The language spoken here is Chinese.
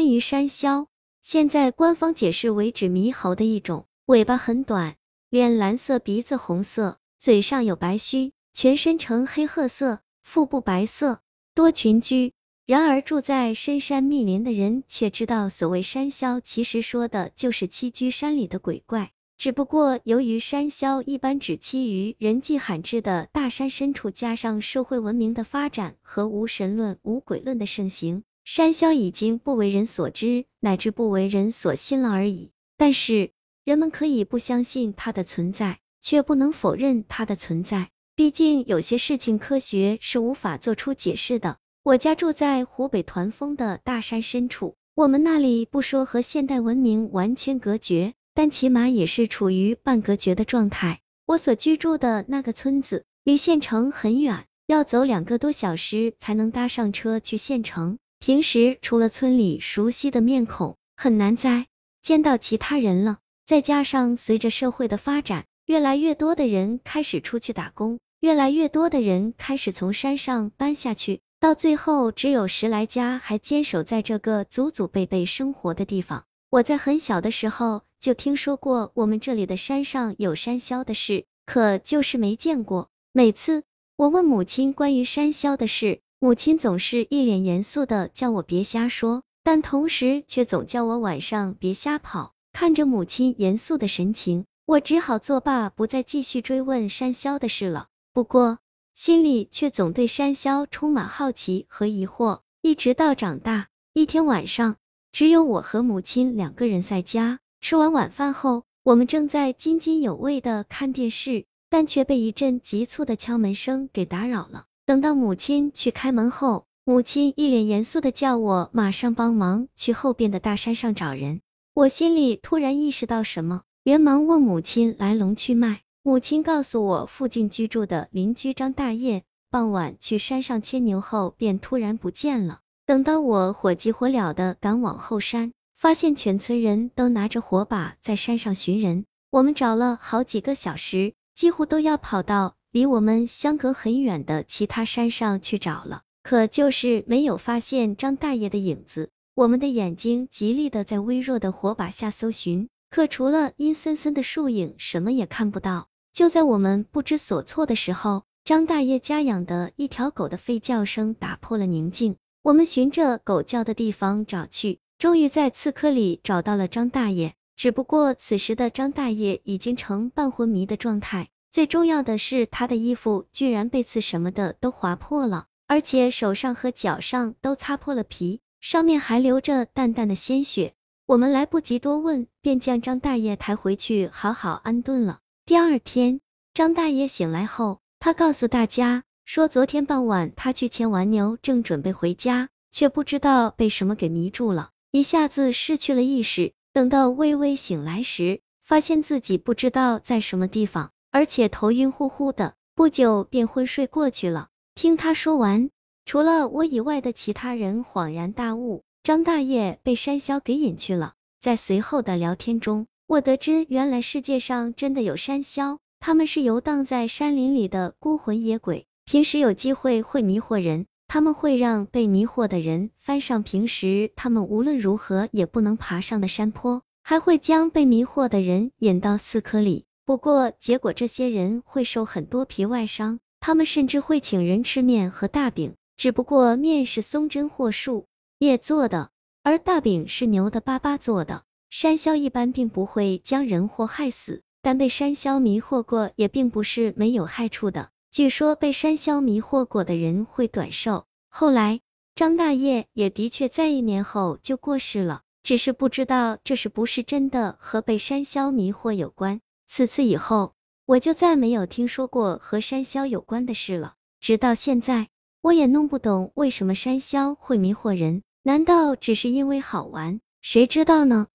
关于山魈，现在官方解释为指猕猴的一种，尾巴很短，脸蓝色，鼻子红色，嘴上有白须，全身呈黑褐色，腹部白色，多群居。然而住在深山密林的人却知道，所谓山魈，其实说的就是栖居山里的鬼怪。只不过由于山魈一般只栖于人迹罕至的大山深处，加上社会文明的发展和无神论、无鬼论的盛行，山魈已经不为人所知，乃至不为人所信了而已。但是人们可以不相信它的存在，却不能否认它的存在。毕竟有些事情科学是无法做出解释的。我家住在湖北团风的大山深处，我们那里不说和现代文明完全隔绝。但起码也是处于半隔绝的状态。我所居住的那个村子离县城很远，要走两个多小时才能搭上车去县城。平时除了村里熟悉的面孔，很难再见到其他人了。再加上随着社会的发展，越来越多的人开始出去打工，越来越多的人开始从山上搬下去，到最后只有十来家还坚守在这个祖祖辈辈生活的地方。我在很小的时候。就听说过我们这里的山上有山魈的事，可就是没见过。每次我问母亲关于山魈的事，母亲总是一脸严肃的叫我别瞎说，但同时却总叫我晚上别瞎跑。看着母亲严肃的神情，我只好作罢，不再继续追问山魈的事了。不过心里却总对山魈充满好奇和疑惑，一直到长大。一天晚上，只有我和母亲两个人在家。吃完晚饭后，我们正在津津有味的看电视，但却被一阵急促的敲门声给打扰了。等到母亲去开门后，母亲一脸严肃的叫我马上帮忙去后边的大山上找人。我心里突然意识到什么，连忙问母亲来龙去脉。母亲告诉我，附近居住的邻居张大爷傍晚去山上牵牛后，便突然不见了。等到我火急火燎的赶往后山。发现全村人都拿着火把在山上寻人，我们找了好几个小时，几乎都要跑到离我们相隔很远的其他山上去找了，可就是没有发现张大爷的影子。我们的眼睛极力的在微弱的火把下搜寻，可除了阴森森的树影，什么也看不到。就在我们不知所措的时候，张大爷家养的一条狗的吠叫声打破了宁静，我们循着狗叫的地方找去。终于在刺客里找到了张大爷，只不过此时的张大爷已经成半昏迷的状态。最重要的是，他的衣服居然被刺什么的都划破了，而且手上和脚上都擦破了皮，上面还流着淡淡的鲜血。我们来不及多问，便将张大爷抬回去好好安顿了。第二天，张大爷醒来后，他告诉大家说，昨天傍晚他去牵完牛，正准备回家，却不知道被什么给迷住了。一下子失去了意识，等到微微醒来时，发现自己不知道在什么地方，而且头晕乎乎的，不久便昏睡过去了。听他说完，除了我以外的其他人恍然大悟，张大爷被山魈给引去了。在随后的聊天中，我得知原来世界上真的有山魈，他们是游荡在山林里的孤魂野鬼，平时有机会会迷惑人。他们会让被迷惑的人翻上平时他们无论如何也不能爬上的山坡，还会将被迷惑的人引到寺坑里。不过结果这些人会受很多皮外伤，他们甚至会请人吃面和大饼，只不过面是松针或树叶做的，而大饼是牛的粑粑做的。山魈一般并不会将人祸害死，但被山魈迷惑过也并不是没有害处的。据说被山魈迷惑过的人会短寿。后来张大爷也的确在一年后就过世了，只是不知道这是不是真的和被山魈迷惑有关。此次以后，我就再没有听说过和山魈有关的事了。直到现在，我也弄不懂为什么山魈会迷惑人，难道只是因为好玩？谁知道呢？